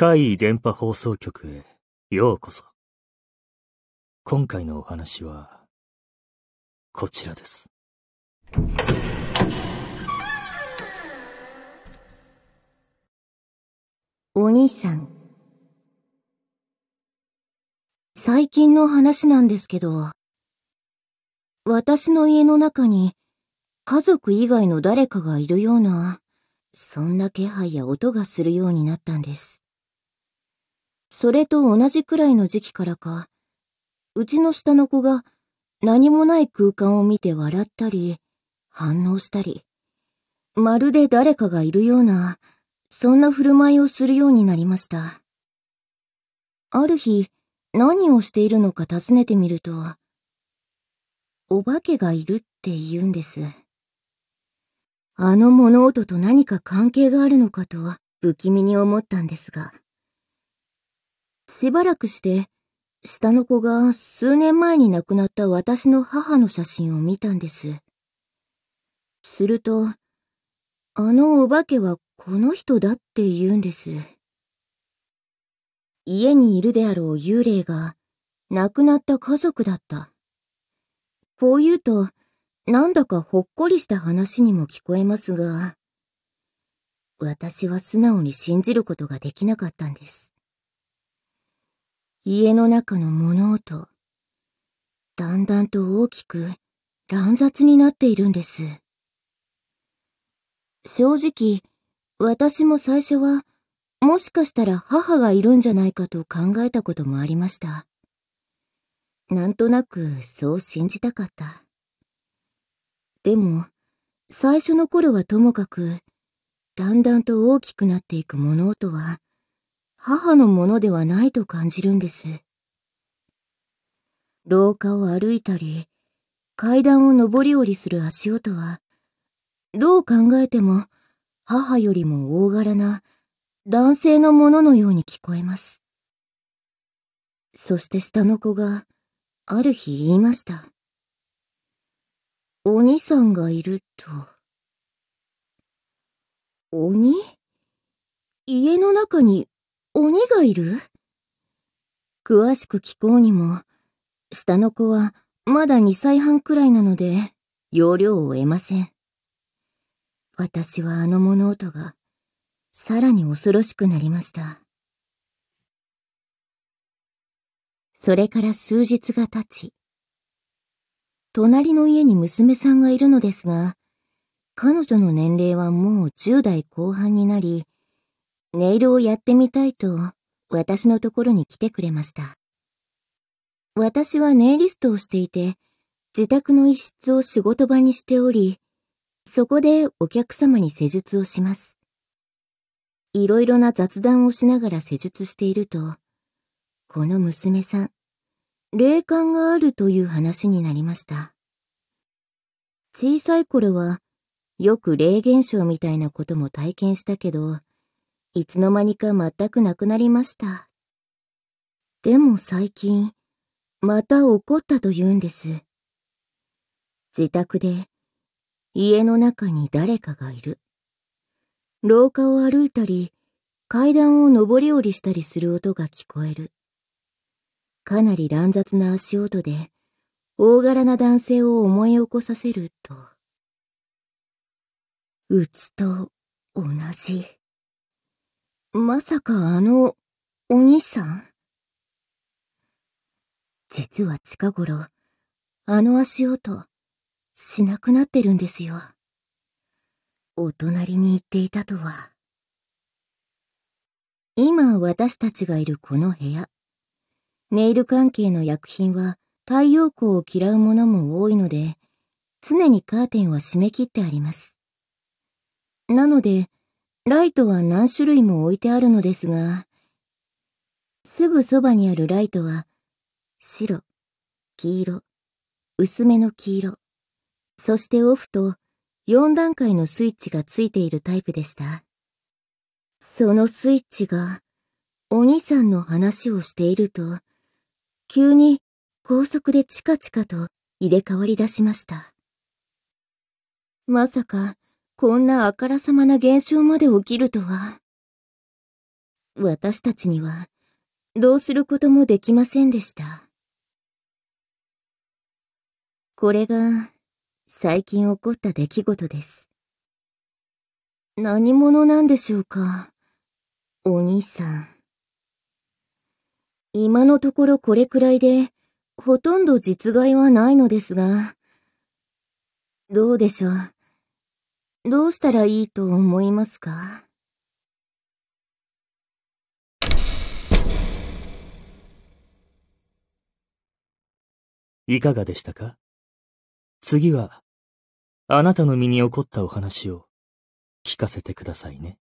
怪異電波放送局へようこそ。今回のお話は、こちらです。お兄さん。最近の話なんですけど、私の家の中に家族以外の誰かがいるような、そんな気配や音がするようになったんです。それと同じくらいの時期からか、うちの下の子が何もない空間を見て笑ったり、反応したり、まるで誰かがいるような、そんな振る舞いをするようになりました。ある日、何をしているのか尋ねてみると、お化けがいるって言うんです。あの物音と何か関係があるのかと不気味に思ったんですが。しばらくして、下の子が数年前に亡くなった私の母の写真を見たんです。すると、あのお化けはこの人だって言うんです。家にいるであろう幽霊が亡くなった家族だった。こう言うと、なんだかほっこりした話にも聞こえますが、私は素直に信じることができなかったんです。家の中の物音、だんだんと大きく乱雑になっているんです。正直、私も最初は、もしかしたら母がいるんじゃないかと考えたこともありました。なんとなくそう信じたかった。でも、最初の頃はともかく、だんだんと大きくなっていく物音は、母のものではないと感じるんです。廊下を歩いたり、階段を上り下りする足音は、どう考えても、母よりも大柄な男性のもののように聞こえます。そして下の子が、ある日言いました。鬼さんがいると。鬼家の中にがいる？詳しく聞こうにも、下の子はまだ2歳半くらいなので、容量を得ません。私はあの物音が、さらに恐ろしくなりました。それから数日が経ち、隣の家に娘さんがいるのですが、彼女の年齢はもう10代後半になり、ネイルをやってみたいと私のところに来てくれました。私はネイリストをしていて、自宅の一室を仕事場にしており、そこでお客様に施術をします。いろいろな雑談をしながら施術していると、この娘さん、霊感があるという話になりました。小さい頃は、よく霊現象みたいなことも体験したけど、いつの間にか全くなくなりました。でも最近、また起こったと言うんです。自宅で、家の中に誰かがいる。廊下を歩いたり、階段を上り下りしたりする音が聞こえる。かなり乱雑な足音で、大柄な男性を思い起こさせると。うちと同じ。まさかあの、お兄さん？実は近頃、あの足音、しなくなってるんですよ。お隣に行っていたとは。今私たちがいるこの部屋。ネイル関係の薬品は太陽光を嫌うものも多いので、常にカーテンは閉め切ってあります。なので、ライトは何種類も置いてあるのですが、すぐそばにあるライトは、白、黄色、薄めの黄色、そしてオフと4段階のスイッチがついているタイプでした。そのスイッチが、お兄さんの話をしていると、急に高速でチカチカと入れ替わり出しました。まさか、こんなあからさまな現象まで起きるとは。私たちには、どうすることもできませんでした。これが、最近起こった出来事です。何者なんでしょうか、お兄さん。今のところこれくらいで、ほとんど実害はないのですが、どうでしょう？どうしたらいいと思いますか？いかがでしたか？次は、あなたの身に起こったお話を聞かせてくださいね。